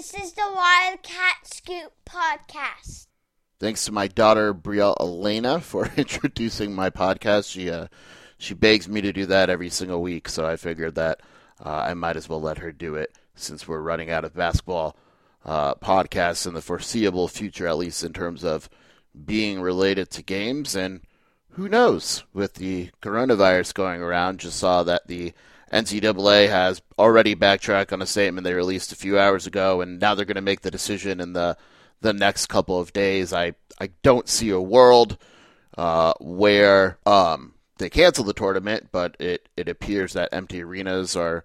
This is the Wildcat Scoop podcast. Thanks to my daughter Brielle Elena for introducing my podcast. She uh, she begs me to do that every single week, so I figured that uh, I might as well let her do it since we're running out of basketball uh, podcasts in the foreseeable future, at least in terms of being related to games. And who knows, with the coronavirus going around, just saw that the NCAA has already backtracked on a statement they released a few hours ago, and now they're going to make the decision in the the next couple of days. I I don't see a world uh, where um, they cancel the tournament, but it it appears that empty arenas are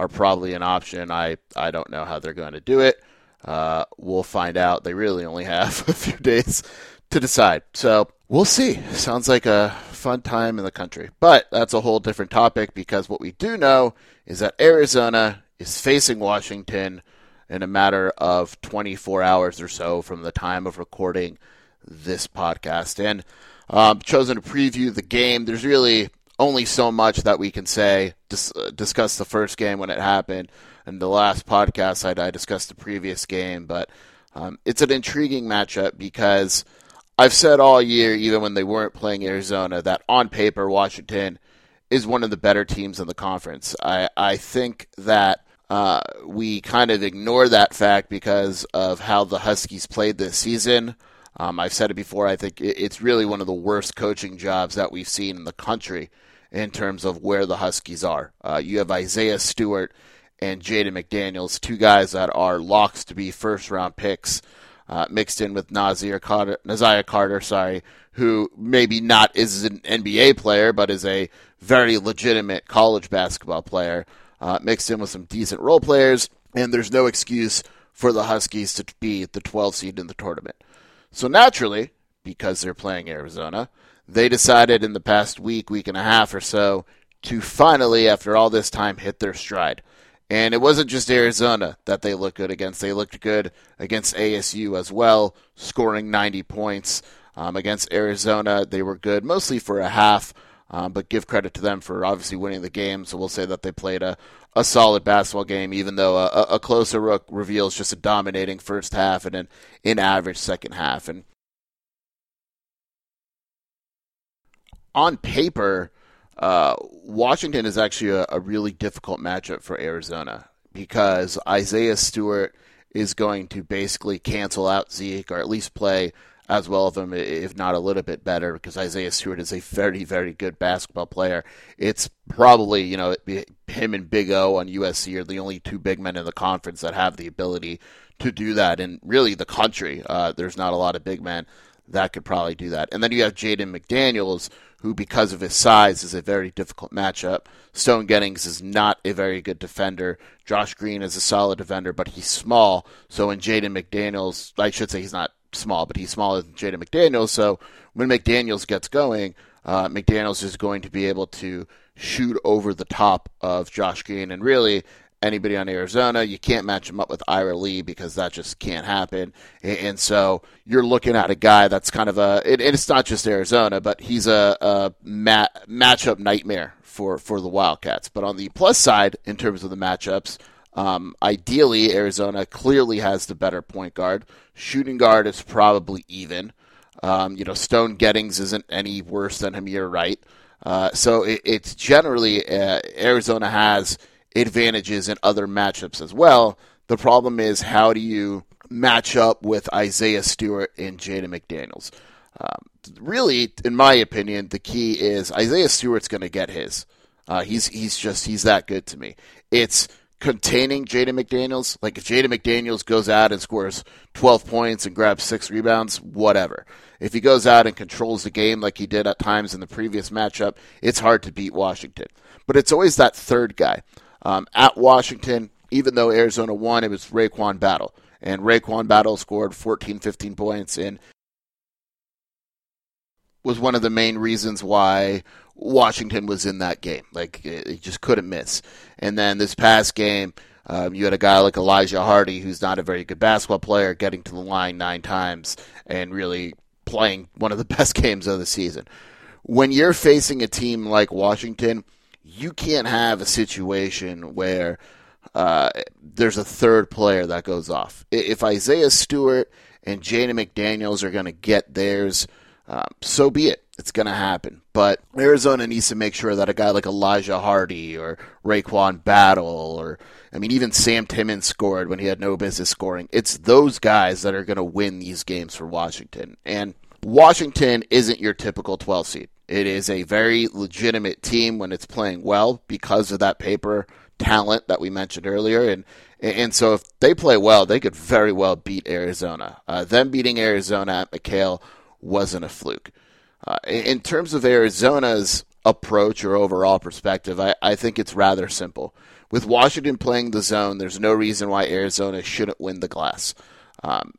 Are probably an option. I, I don't know how they're going to do it. Uh, we'll find out. They really only have a few days to decide. So we'll see. Sounds like a fun time in the country. But that's a whole different topic because what we do know is that Arizona is facing Washington in a matter of 24 hours or so from the time of recording this podcast. And um, chosen to preview the game. There's really only so much that we can say. Dis- uh, discuss the first game when it happened, and the last podcast I, I discussed the previous game. But um, it's an intriguing matchup because I've said all year, even when they weren't playing Arizona, that on paper Washington is one of the better teams in the conference. I I think that. Uh, we kind of ignore that fact because of how the Huskies played this season. Um, I've said it before. I think it's really one of the worst coaching jobs that we've seen in the country in terms of where the Huskies are. Uh, you have Isaiah Stewart and Jaden McDaniels, two guys that are locks to be first round picks, uh, mixed in with Nazir Carter, Nahziah Carter, sorry, who maybe not is an NBA player, but is a very legitimate college basketball player, uh, mixed in with some decent role players, and there's no excuse for the Huskies to be the 12 seed in the tournament. So naturally, because they're playing Arizona, they decided in the past week, week and a half or so, to finally, after all this time, hit their stride. And it wasn't just Arizona that they looked good against. They looked good against ASU as well, scoring 90 points. Um, against Arizona, they were good mostly for a half, um, but give credit to them for obviously winning the game. So we'll say that they played a, a solid basketball game, even though a, a closer look reveals just a dominating first half and an in average second half. And on paper, uh, Washington is actually a, a, really difficult matchup for Arizona because Isaiah Stewart is going to basically cancel out Zeke or at least play as well of him, if not a little bit better, because Isaiah Stewart is a very, very good basketball player. It's probably, you know, him and Big O on USC are the only two big men in the conference that have the ability to do that. And really, the country, uh, there's not a lot of big men that could probably do that. And then you have Jaden McDaniels, who, because of his size, is a very difficult matchup. Stone Gettings is not a very good defender. Josh Green is a solid defender, but he's small. So when Jaden McDaniels, I should say he's not small, but he's smaller than Jaden McDaniels. So when McDaniels gets going, uh, McDaniels is going to be able to shoot over the top of Josh Green. And really, anybody on Arizona. You can't match him up with Ira Lee because that just can't happen. And so you're looking at a guy that's kind of a, and it's not just Arizona, but he's a, a mat, matchup nightmare for, for the Wildcats. But on the plus side, in terms of the matchups, um, ideally, Arizona clearly has the better point guard. Shooting guard is probably even. Um, you know, Stone Gettings isn't any worse than Hameir Wright. Uh, so it, it's generally uh, Arizona has advantages in other matchups as well. The problem is how do you match up with Isaiah Stewart and Jaden McDaniels? Um, really, in my opinion, the key is Isaiah Stewart's going to get his. Uh, he's he's just he's that good to me. It's containing Jaden McDaniels. Like if Jaden McDaniels goes out and scores 12 points and grabs six rebounds, whatever. If he goes out and controls the game like he did at times in the previous matchup, it's hard to beat Washington. But it's always that third guy. Um, at Washington, even though Arizona won, it was RaeQuan Battle. And RaeQuan Battle scored 14, 15 points and was one of the main reasons why Washington was in that game. Like, it just couldn't miss. And then this past game, um, you had a guy like Elijah Hardy, who's not a very good basketball player, getting to the line nine times and really playing one of the best games of the season. When you're facing a team like Washington, you can't have a situation where uh, there's a third player that goes off. If Isaiah Stewart and Jaden McDaniels are going to get theirs, um, so be it. It's going to happen. But Arizona needs to make sure that a guy like Elijah Hardy or RaeQuan Battle or, I mean, even Sam Timmins scored when he had no business scoring. It's those guys that are going to win these games for Washington. And Washington isn't your typical 12 seed. It is a very legitimate team when it's playing well because of that paper talent that we mentioned earlier. And and so if they play well, they could very well beat Arizona. Uh, them beating Arizona at McKale wasn't a fluke. Uh, in terms of Arizona's approach or overall perspective, I, I think it's rather simple. With Washington playing the zone, there's no reason why Arizona shouldn't win the glass. Um,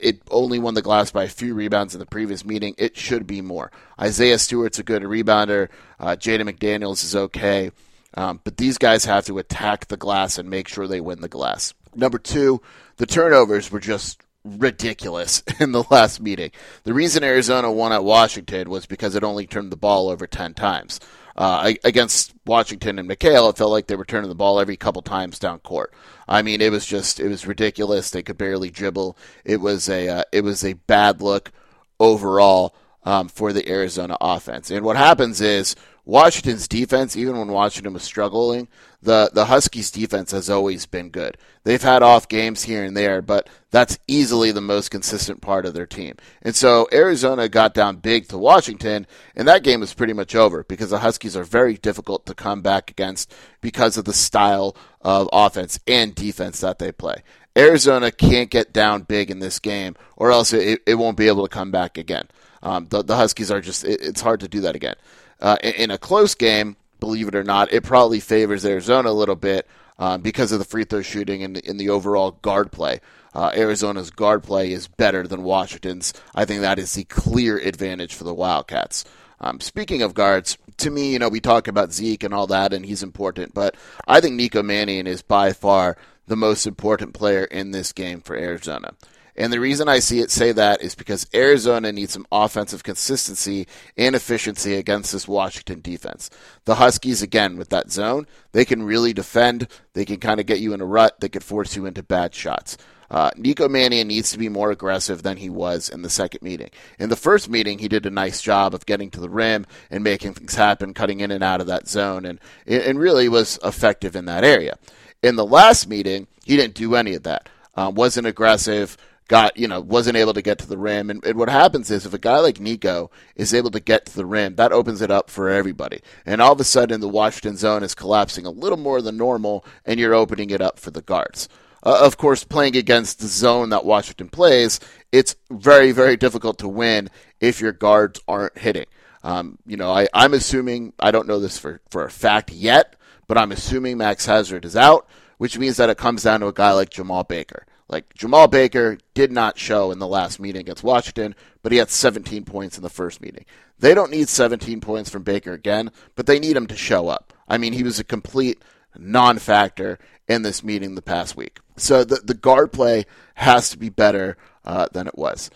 it, only won the glass by a few rebounds in the previous meeting. It should be more. Isaiah Stewart's a good rebounder. Uh, Jaden McDaniels is okay. Um, but these guys have to attack the glass and make sure they win the glass. Number two, the turnovers were just ridiculous in the last meeting. The reason Arizona won at Washington was because it only turned the ball over 10 times. Uh, against Washington and McKale, it felt like they were turning the ball every couple times down court. I mean, it was just it was ridiculous. They could barely dribble. It was a uh, it was a bad look overall um, for the Arizona offense. And what happens is Washington's defense, even when Washington was struggling, the, the Huskies' defense has always been good. They've had off games here and there, but that's easily the most consistent part of their team. And so Arizona got down big to Washington, and that game was pretty much over because the Huskies are very difficult to come back against because of the style of offense and defense that they play. Arizona can't get down big in this game, or else it, it won't be able to come back again. Um, the, the Huskies are just, it, it's hard to do that again. Uh, in, a close game, believe it or not, it probably favors Arizona a little bit uh, because of the free throw shooting and in the overall guard play. Uh, Arizona's guard play is better than Washington's. I think that is the clear advantage for the Wildcats. Um, speaking of guards, to me, you know, we talk about Zeke and all that, and he's important, but I think Nico Mannion is by far the most important player in this game for Arizona. And the reason I see it say that is because Arizona needs some offensive consistency and efficiency against this Washington defense. The Huskies, again, with that zone, they can really defend. They can kind of get you in a rut. They could force you into bad shots. Uh, Nico Mannion needs to be more aggressive than he was in the second meeting. In the first meeting, he did a nice job of getting to the rim and making things happen, cutting in and out of that zone, and, and really was effective in that area. In the last meeting, he didn't do any of that. Um, wasn't aggressive, got, you know, wasn't able to get to the rim. And, and, what happens is if a guy like Nico is able to get to the rim, that opens it up for everybody. And all of a sudden, the Washington zone is collapsing a little more than normal, and you're opening it up for the guards. Uh, of course, playing against the zone that Washington plays, it's very, very difficult to win if your guards aren't hitting. Um, you know, I, I'm assuming, I don't know this for, for a fact yet, but I'm assuming Max Hazard is out, which means that it comes down to a guy like Jemarl Baker. Like Jemarl Baker did not show in the last meeting against Washington, but he had 17 points in the first meeting. They don't need 17 points from Baker again, but they need him to show up. I mean, he was a complete non factor in this meeting the past week. So the, the guard play has to be better uh, than it was.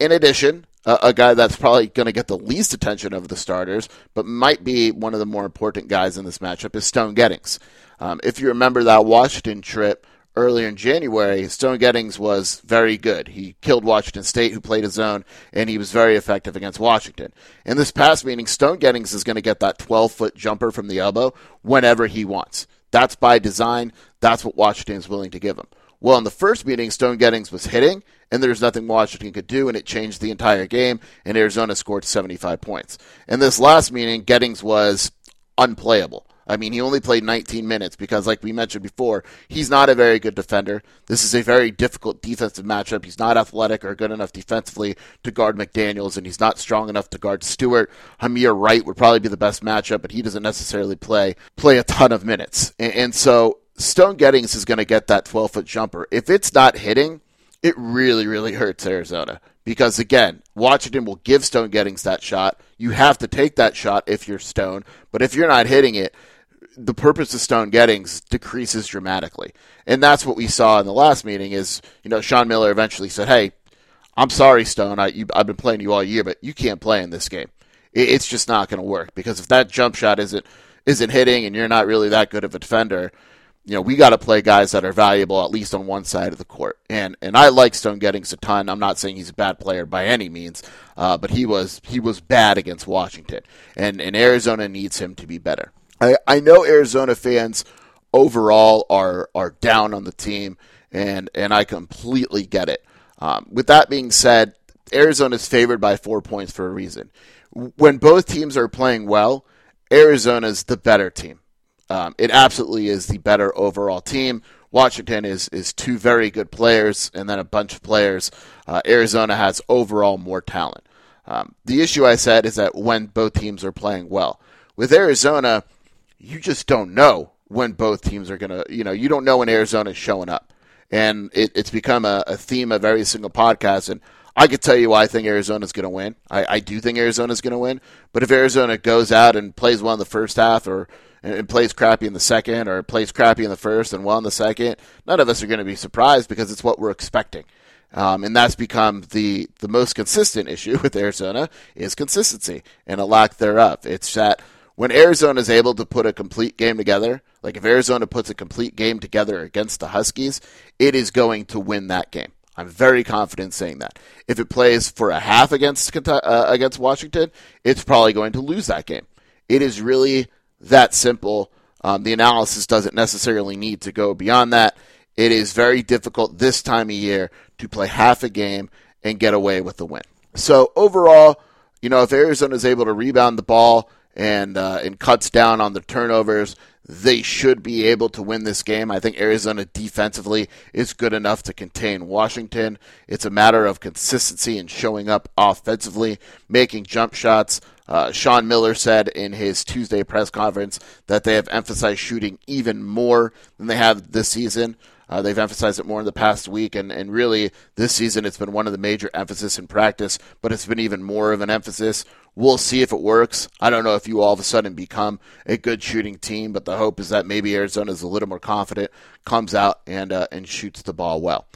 In addition, uh, a guy that's probably going to get the least attention of the starters, but might be one of the more important guys in this matchup is Stone Gettings. Um, if you remember that Washington trip earlier in January, Stone Gettings was very good. He killed Washington State, who played his own, and he was very effective against Washington. In this past meeting, Stone Gettings is going to get that 12 foot jumper from the elbow whenever he wants. That's by design. That's what Washington is willing to give him. Well, in the first meeting, Stone Gettings was hitting, and there was nothing Washington could do, and it changed the entire game, and Arizona scored 75 points. In this last meeting, Gettings was unplayable. I mean, he only played 19 minutes because, like we mentioned before, he's not a very good defender. This is a very difficult defensive matchup. He's not athletic or good enough defensively to guard McDaniels, and he's not strong enough to guard Stewart. Hameir Wright would probably be the best matchup, but he doesn't necessarily play play a ton of minutes. And, and so Stone Gettings is going to get that 12 foot jumper. If it's not hitting, it really, really hurts Arizona because again, Washington will give Stone Gettings that shot. You have to take that shot if you're Stone, but if you're not hitting it, the purpose of Stone Gettings decreases dramatically. And that's what we saw in the last meeting is, you know, Sean Miller eventually said, hey, I'm sorry, Stone. I, you, I've been playing you all year, but you can't play in this game. It, it's just not going to work because if that jump shot isn't isn't hitting and you're not really that good of a defender, you know, we got to play guys that are valuable at least on one side of the court. And and I like Stone Gettings a ton. I'm not saying he's a bad player by any means, uh, but he was he was bad against Washington, and and Arizona needs him to be better. I, I know Arizona fans overall are are down on the team, and and I completely get it. Um, with that being said, Arizona is favored by four points for a reason. When both teams are playing well, Arizona is the better team. Um, it absolutely is the better overall team. Washington is is two very good players, and then a bunch of players. Uh, Arizona has overall more talent. Um, the issue I said is that when both teams are playing well, with Arizona, you just don't know when both teams are going to, you know, you don't know when Arizona is showing up. And it, it's become a, a, theme of every single podcast. And I could tell you why I think Arizona's going to win. I, I do think Arizona's going to win. But if Arizona goes out and plays well in the first half or and plays crappy in the second or plays crappy in the first and well in the second, none of us are going to be surprised because it's what we're expecting. Um, and that's become the, the most consistent issue with Arizona is consistency and a lack thereof. It's that – when Arizona is able to put a complete game together, like if Arizona puts a complete game together against the Huskies, it is going to win that game. I'm very confident saying that. If it plays for a half against uh, against Washington, it's probably going to lose that game. It is really that simple. Um, the analysis doesn't necessarily need to go beyond that. It is very difficult this time of year to play half a game and get away with the win. So overall, you know, if Arizona is able to rebound the ball and uh, and cuts down on the turnovers, they should be able to win this game. I think Arizona defensively is good enough to contain Washington. It's a matter of consistency and showing up offensively, making jump shots. Uh, Sean Miller said in his Tuesday press conference that they have emphasized shooting even more than they have this season. Uh, they've emphasized it more in the past week, and, and really this season it's been one of the major emphasis in practice, but it's been even more of an emphasis. We'll see if it works. I don't know if you all of a sudden become a good shooting team, but the hope is that maybe Arizona is a little more confident, comes out and uh, and shoots the ball well.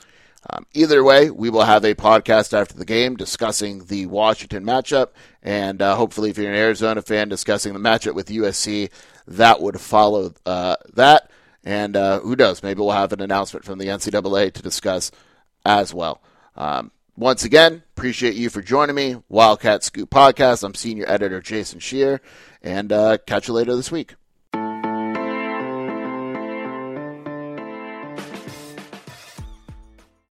Um, either way, we will have a podcast after the game discussing the Washington matchup, and uh, hopefully, if you're an Arizona fan, discussing the matchup with USC. That would follow uh, that. And uh, who knows? Maybe we'll have an announcement from the NCAA to discuss as well. Um, once again, appreciate you for joining me. Wildcat Scoop Podcast. I'm senior editor Jason Scheer, and uh, catch you later this week.